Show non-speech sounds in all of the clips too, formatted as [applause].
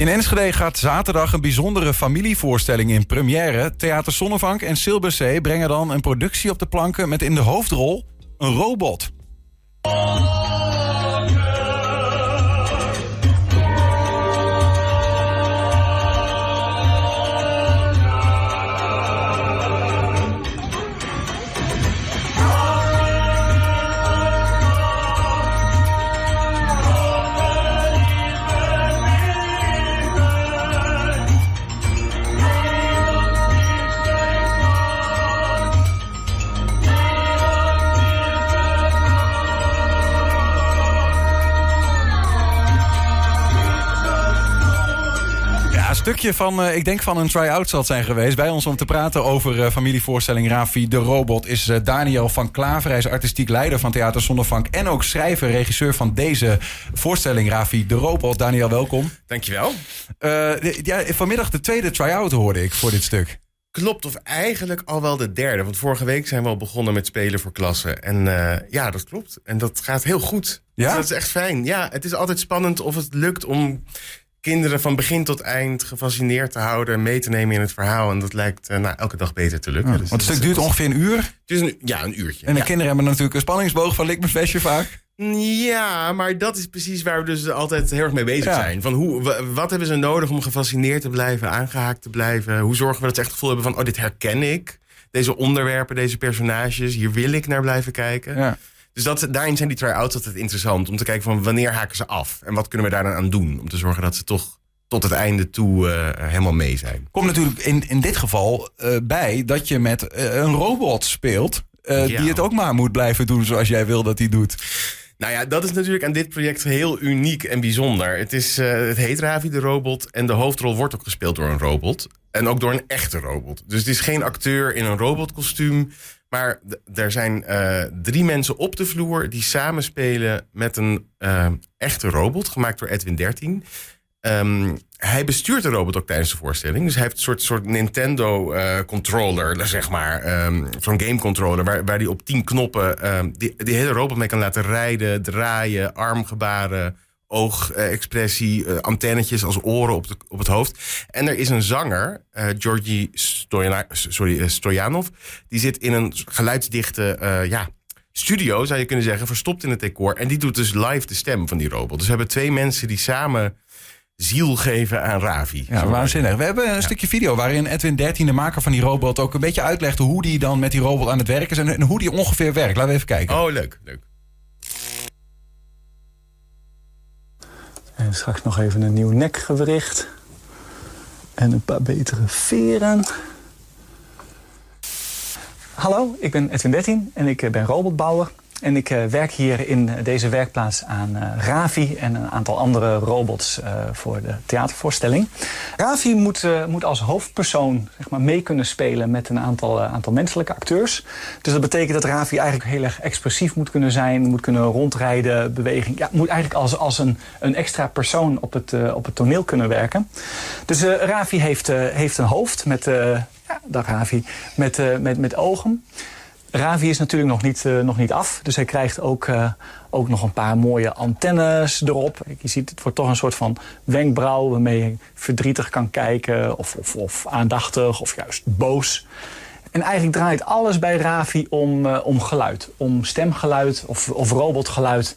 In Enschede gaat zaterdag een bijzondere familievoorstelling in première. Theater Zonnevank en Silberzee brengen dan een productie op de planken... met in de hoofdrol een robot. Stukje van, uh, ik denk van een try-out zal het zijn geweest. Bij ons om te praten over uh, familievoorstelling Rafi de Robot is uh, Daniel van Klaver. Hij is artistiek leider van Theater Zonnevank en ook schrijver, regisseur van deze voorstelling Rafi de Robot. Daniel, welkom. Dankjewel. ja, vanmiddag de tweede try-out hoorde ik voor dit stuk. Klopt, of eigenlijk al wel de derde. Want vorige week zijn we al begonnen met spelen voor klassen. En ja, dat klopt. En dat gaat heel goed. Ja? Dus dat is echt fijn. Ja, het is altijd spannend of het lukt om kinderen van begin tot eind gefascineerd te houden... mee te nemen in het verhaal. En dat lijkt uh, nou, elke dag beter te lukken. Ja, dus want het stuk duurt ongeveer een uur? Het is een, ja, een uurtje. En de ja. kinderen hebben natuurlijk een spanningsboog van likmesvestje vaak. Ja, maar dat is precies waar we dus altijd heel erg mee bezig ja. zijn. Van hoe, wat hebben ze nodig om gefascineerd te blijven, aangehaakt te blijven? Hoe zorgen we dat ze echt het gevoel hebben van... oh, dit herken ik. Deze onderwerpen, deze personages, hier wil ik naar blijven kijken. Ja. Dus dat, daarin zijn die try-outs altijd interessant. Om te kijken van wanneer haken ze af? En wat kunnen we daar dan aan doen? Om te zorgen dat ze toch tot het einde toe uh, helemaal mee zijn. Komt natuurlijk in, in dit geval uh, bij dat je met uh, een robot speelt... Ja. die het ook maar moet blijven doen zoals jij wil dat hij doet. Nou ja, dat is natuurlijk aan dit project heel uniek en bijzonder. Het, is, het heet Ravi de Robot en de hoofdrol wordt ook gespeeld door een robot. En ook door een echte robot. Dus het is geen acteur in een robotkostuum... Maar er zijn uh, drie mensen op de vloer die samenspelen met een uh, echte robot, gemaakt door Edwin 13. Um, hij bestuurt de robot ook tijdens de voorstelling. Dus hij heeft een soort, soort Nintendo uh, controller, zeg maar. Um, Zo'n game controller, waar, waar hij op tien knoppen um, die, die hele robot mee kan laten rijden, draaien, armgebaren, oogexpressie, uh, antennetjes als oren op, de, op het hoofd. En er is een zanger, uh, Georgi Stojana, sorry, uh, Stojanov. Die zit in een geluidsdichte ja, studio, zou je kunnen zeggen, verstopt in het decor. En die doet dus live de stem van die robot. Dus we hebben twee mensen die samen ziel geven aan Ravi. Ja, waanzinnig. We hebben een ja. stukje video waarin Edwin 13, de maker van die robot, ook een beetje uitlegt hoe die dan met die robot aan het werk is en, en hoe die ongeveer werkt. Laten we even kijken. Oh, leuk, leuk. En straks nog even een nieuw nekgewricht. En een paar betere veren. Hallo, ik ben Edwin 13 en ik ben robotbouwer. En ik uh, werk hier in deze werkplaats aan uh, Ravi en een aantal andere robots uh, voor de theatervoorstelling. Ravi moet, moet als hoofdpersoon zeg maar, mee kunnen spelen met een aantal, aantal menselijke acteurs. Dus dat betekent dat Ravi eigenlijk heel erg expressief moet kunnen zijn, moet kunnen rondrijden, beweging. Ja, moet eigenlijk als, als een, een extra persoon op het, op het toneel kunnen werken. Dus Ravi heeft, heeft een hoofd met, ja, dag Ravi, met, met, met ogen. Ravi is natuurlijk nog niet, uh, nog niet af. Dus hij krijgt ook, uh, ook nog een paar mooie antennes erop. Je ziet, het wordt toch een soort van wenkbrauw... waarmee je verdrietig kan kijken of, of, of aandachtig of juist boos. En eigenlijk draait alles bij Ravi om, uh, om geluid. Om stemgeluid of, of robotgeluid.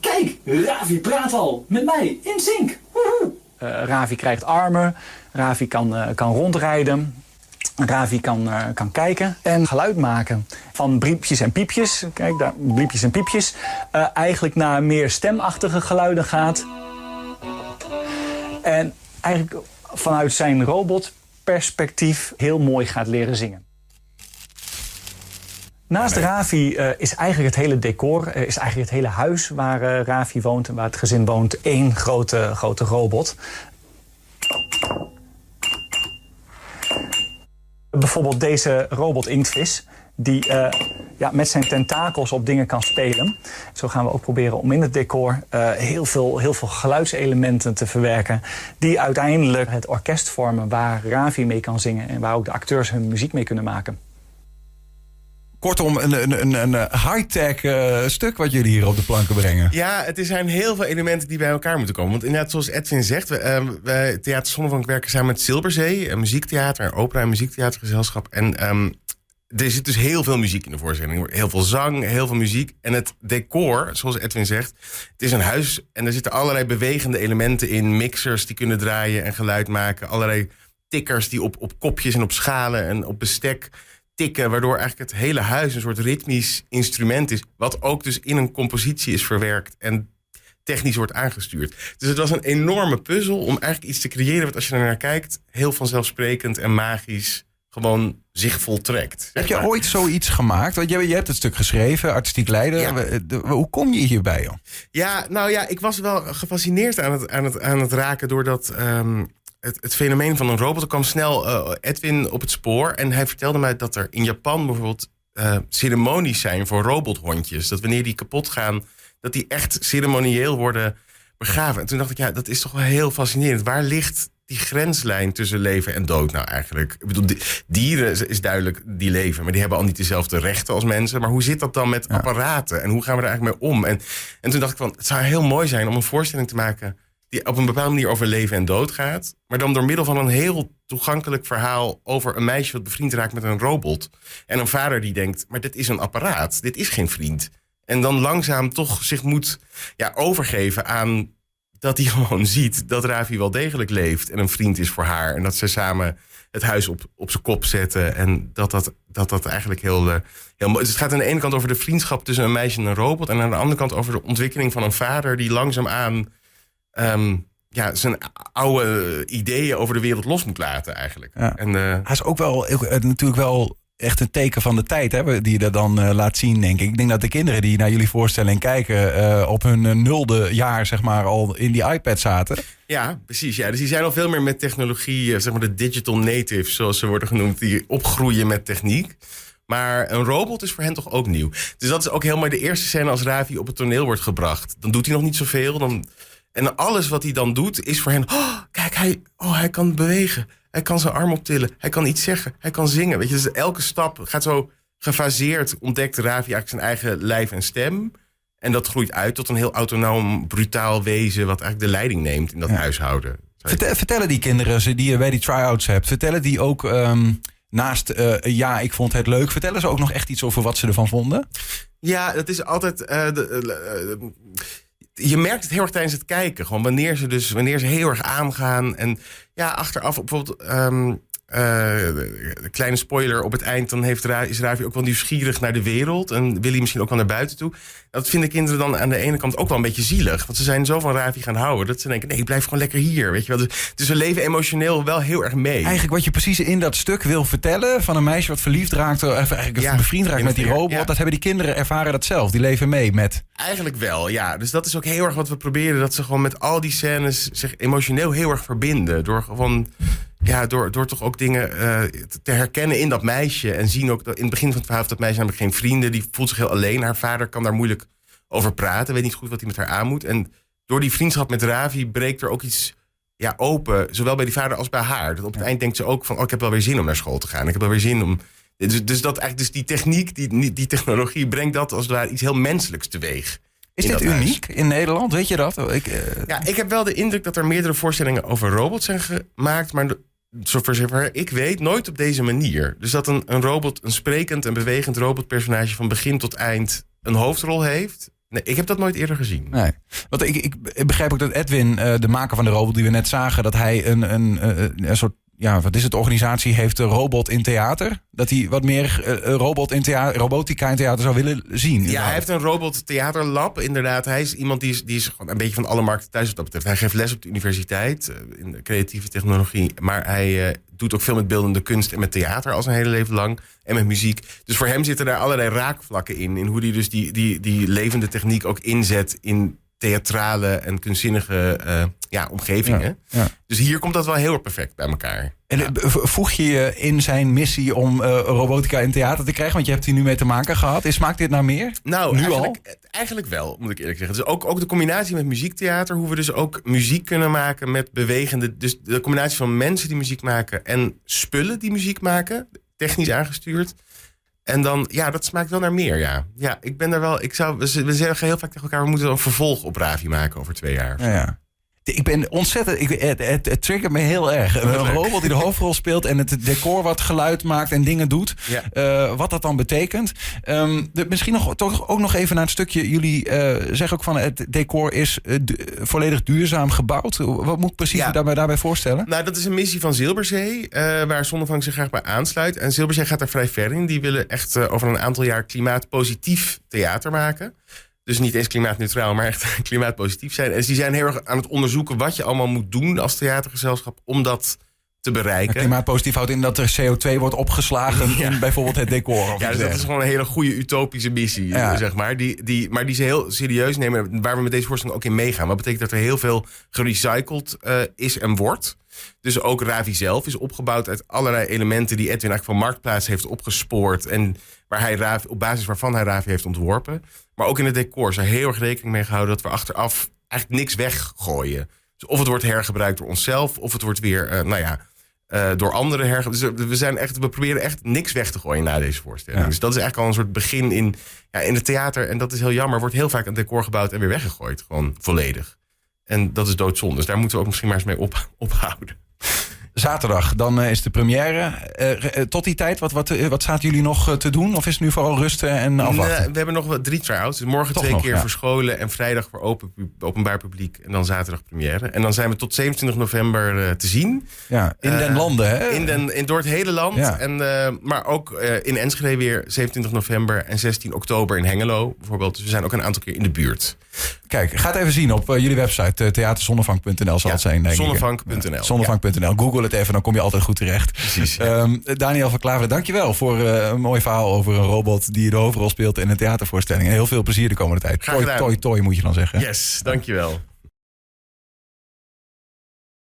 Kijk, Ravi praat al met mij in sync. Ravi krijgt armen. Ravi kan, kan rondrijden. Ravi kan, uh, kan kijken en geluid maken. Van briepjes en piepjes, kijk daar, briepjes en piepjes. Uh, eigenlijk naar meer stemachtige geluiden gaat. En eigenlijk vanuit zijn robotperspectief heel mooi gaat leren zingen. Naast Ravi uh, is eigenlijk het hele decor, uh, is eigenlijk het hele huis waar uh, Ravi woont en waar het gezin woont, één grote, grote robot. Bijvoorbeeld deze robot inktvis, die uh, ja, met zijn tentakels op dingen kan spelen. Zo gaan we ook proberen om in het decor uh, heel, veel, heel veel geluidselementen te verwerken... die uiteindelijk het orkest vormen waar Ravi mee kan zingen... en waar ook de acteurs hun muziek mee kunnen maken. Kortom, een, een, een, een high-tech uh, stuk wat jullie hier op de planken brengen. Ja, het zijn heel veel elementen die bij elkaar moeten komen. Want inderdaad, zoals Edwin zegt, we, uh, Theater Zonnevank werken samen met Silberzee, een muziektheater, opera- en muziektheatergezelschap. En um, er zit dus heel veel muziek in de voorstelling. Heel veel zang, heel veel muziek. En het decor, zoals Edwin zegt, het is een huis en er zitten allerlei bewegende elementen in. Mixers die kunnen draaien en geluid maken. Allerlei tikkers die op, op kopjes en op schalen en op bestek tikken. Waardoor eigenlijk het hele huis een soort ritmisch instrument is. Wat ook dus in een compositie is verwerkt. En technisch wordt aangestuurd. Dus het was een enorme puzzel om eigenlijk iets te creëren... wat als je er naar kijkt heel vanzelfsprekend en magisch gewoon zich voltrekt. Heb je ooit zoiets gemaakt? Want je, je hebt het stuk geschreven, artistiek leider. Hoe kom je hierbij? Joh? Ja, nou ja, ik was wel gefascineerd aan het, aan het, aan het raken doordat. Um, het, het, fenomeen van een robot. Er kwam snel uh, Edwin op het spoor. En hij vertelde mij dat er in Japan bijvoorbeeld uh, ceremonies zijn voor robothondjes. Dat wanneer die kapot gaan, dat die echt ceremonieel worden begraven. En toen dacht ik, ja, dat is toch wel heel fascinerend. Waar ligt die grenslijn tussen leven en dood nou eigenlijk? Ik bedoel, dieren is duidelijk die leven, maar die hebben al niet dezelfde rechten als mensen. Maar hoe zit dat dan met apparaten en hoe gaan we er eigenlijk mee om? En, en toen dacht ik van, het zou heel mooi zijn om een voorstelling te maken die op een bepaalde manier over leven en dood gaat, maar dan door middel van een heel toegankelijk verhaal over een meisje wat bevriend raakt met een robot. En een vader die denkt, maar dit is een apparaat, dit is geen vriend. En dan langzaam toch zich moet ja, overgeven aan dat hij [laughs] gewoon ziet dat Ravi wel degelijk leeft en een vriend is voor haar. En dat ze samen het huis op, op zijn kop zetten. En dat dat, dat, dat eigenlijk heel, uh, heel. Dus het gaat aan de ene kant over de vriendschap tussen een meisje en een robot. En aan de andere kant over de ontwikkeling van een vader die langzaamaan um, ja, zijn oude ideeën over de wereld los moet laten eigenlijk. Ja. En, uh, Hij is ook wel natuurlijk wel echt een teken van de tijd hè, die je dat dan uh, laat zien, denk ik. Ik denk dat de kinderen die naar jullie voorstelling kijken... Uh, op hun nulde jaar zeg maar al in die iPad zaten. Ja, precies. Ja. Dus die zijn al veel meer met technologie... zeg maar de digital natives, zoals ze worden genoemd... die opgroeien met techniek. Maar een robot is voor hen toch ook nieuw. Dus dat is ook helemaal de eerste scène als Ravi op het toneel wordt gebracht. Dan doet hij nog niet zoveel. Dan... En alles wat hij dan doet is voor hen... Oh, kijk, hij, oh, hij kan bewegen. Hij kan zijn arm optillen. Hij kan iets zeggen. Hij kan zingen. Weet je, dus elke stap gaat zo gefaseerd. Ontdekt Ravi eigenlijk zijn eigen lijf en stem. En dat groeit uit tot een heel autonoom, brutaal wezen. wat eigenlijk de leiding neemt in dat ja. huishouden. Vertel, vertellen die kinderen die je bij die try-outs hebt. Vertellen die ook. Um, naast uh, ja, ik vond het leuk. Vertellen ze ook nog echt iets over wat ze ervan vonden? Ja, dat is altijd. Uh, de, uh, je merkt het heel erg tijdens het kijken. Gewoon wanneer ze dus wanneer ze heel erg aangaan. En ja, achteraf bijvoorbeeld. Um, uh, kleine spoiler op het eind, dan heeft Ra is Ravi ook wel nieuwsgierig naar de wereld. En wil hij misschien ook wel naar buiten toe. Dat vinden kinderen dan aan de ene kant ook wel een beetje zielig. Want ze zijn zo van Ravi gaan houden. Dat ze denken, nee, blijf gewoon lekker hier. Weet je wel. Dus, dus we leven emotioneel wel heel erg mee. Eigenlijk wat je precies in dat stuk wil vertellen... van een meisje wat verliefd raakt, of eigenlijk ja, bevriend raakt met die robot... Ja. dat hebben die kinderen ervaren dat zelf. Die leven mee met... Eigenlijk wel, ja. Dus dat is ook heel erg wat we proberen. Dat ze gewoon met al die scènes zich emotioneel heel erg verbinden. Door gewoon ja, door, door toch ook dingen uh, te herkennen in dat meisje. En zien ook dat in het begin van het verhaal dat meisje namelijk geen vrienden. Die voelt zich heel alleen. Haar vader kan daar moeilijk over praten. Weet niet goed wat hij met haar aan moet. En door die vriendschap met Ravi breekt er ook iets ja, open. Zowel bij die vader als bij haar. Dat op het eind denkt ze ook van... Oh, ik heb wel weer zin om naar school te gaan. Ik heb wel weer zin om... Dus, dus, dat eigenlijk, dus die techniek, die, die technologie... brengt dat als het ware iets heel menselijks teweeg. Is dit uniek in Nederland? Weet je dat? Ik, uh... Ja, ik heb wel de indruk dat er meerdere voorstellingen over robots zijn gemaakt. Maar zover ik weet, nooit op deze manier. Dus dat een, een robot, een sprekend en bewegend robotpersonage van begin tot eind een hoofdrol heeft. Nee, ik heb dat nooit eerder gezien. Nee. Want ik, ik begrijp ook dat Edwin, uh, de maker van de robot die we net zagen, dat hij een, een, een, een soort ja, wat is het? De organisatie heeft een robot in theater. Dat hij wat meer uh, robot in theater, robotica in theater zou willen zien. Ja, hij heeft een robot theaterlab. Inderdaad, hij is iemand die is, die is gewoon een beetje van alle markten thuis wat dat betreft. Hij geeft les op de universiteit uh, in de creatieve technologie. Maar hij uh, doet ook veel met beeldende kunst en met theater al zijn hele leven lang. En met muziek. Dus voor hem zitten daar allerlei raakvlakken in. In hoe hij dus die, die, die levende techniek ook inzet in theatrale en kunstzinnige uh, ja, omgevingen. Ja, ja. Dus hier komt dat wel heel perfect bij elkaar. En ja. voeg je je in zijn missie om uh, robotica in theater te krijgen? Want je hebt hier nu mee te maken gehad. Is, smaakt dit naar meer? Nou, nu eigenlijk, al? eigenlijk wel, moet ik eerlijk zeggen. Dus ook, ook de combinatie met muziektheater, hoe we dus ook muziek kunnen maken met bewegende. Dus de combinatie van mensen die muziek maken en spullen die muziek maken, technisch aangestuurd En dan, ja, dat smaakt wel naar meer, ja. Ja, ik ben er wel, ik zou, we, zeggen heel vaak tegen elkaar, we moeten een vervolg op Ravi maken over twee jaar. Ja, ja. Ik ben ontzettend. Ik, het, het, het triggert me heel erg. Een leuk. robot die de hoofdrol speelt en het decor wat geluid maakt en dingen doet. Ja. Eh, wat dat dan betekent. Ehm, de- misschien nog, toch ook nog even naar het stukje. Jullie eh, zeggen ook van het decor is eh, volledig duurzaam gebouwd. Wat moet ik precies Ja. daarbij, daarbij voorstellen? Nou, dat is een missie van Zilberzee, waar Zonnevang zich graag bij aansluit. En Zilberzee gaat er vrij ver in. Die willen echt over een aantal jaar klimaatpositief theater maken. Dus niet eens klimaatneutraal, maar echt [laughs] klimaatpositief zijn. En die zijn heel erg aan het onderzoeken wat je allemaal moet doen als theatergezelschap om dat te bereiken. Klimaatpositief houdt in dat er CO2 wordt opgeslagen [laughs] Ja. in bijvoorbeeld het decor. Of Ja, dus dat is gewoon een hele goede utopische missie, Ja. zeg maar. Die, die, maar die ze heel serieus nemen, waar we met deze voorstelling ook in meegaan. Wat betekent dat er heel veel gerecycled eh, is en wordt. Dus ook Ravi zelf is opgebouwd uit allerlei elementen die Edwin eigenlijk van Marktplaats heeft opgespoord. En waar hij Ravi, op basis waarvan hij Ravi heeft ontworpen. Maar ook in het decor is er heel erg rekening mee gehouden dat we achteraf eigenlijk niks weggooien. Dus of het wordt hergebruikt door onszelf, of het wordt weer, eh, nou ja, eh, door anderen hergebruikt. Dus we, zijn echt, we proberen echt niks weg te gooien na deze voorstelling. Ja. Dus dat is eigenlijk al een soort begin in, ja, in het theater. En dat is heel jammer. Wordt heel vaak een decor gebouwd en weer weggegooid. Gewoon volledig. En dat is doodzonde. Dus daar moeten we ook misschien maar eens mee op, [laughs] ophouden. Zaterdag, dan eh, is de première. Eh, eh, tot die tijd, wat, wat, wat zaten jullie nog te doen? Of is het nu vooral rusten en afwachten? Nee, we hebben nog wat drie try-outs. Dus morgen Toch twee nog, keer ja. voor scholen en vrijdag voor open, openbaar publiek. En dan zaterdag première. En dan zijn we tot 27 november te zien. ja, in den landen, hè? In den, in, door het hele land. Ja. En, maar ook in Enschede weer 27 november en 16 oktober in Hengelo bijvoorbeeld. Dus we zijn ook een aantal keer in de buurt. Kijk, ga het even zien op eh, jullie website. eh, theaterzonnevang.nl zal het zijn, denk zonnevang.nl. Ja, Zonnevang.nl. Google het even, dan kom je altijd goed terecht. Precies. [laughs] Ehm, Daniel van Klaveren, dankjewel voor eh, een mooi verhaal over een robot die de hoofdrol speelt in een theatervoorstelling. En heel veel plezier de komende tijd. Gedaan. toi, toi moet je dan zeggen. Yes, dankjewel.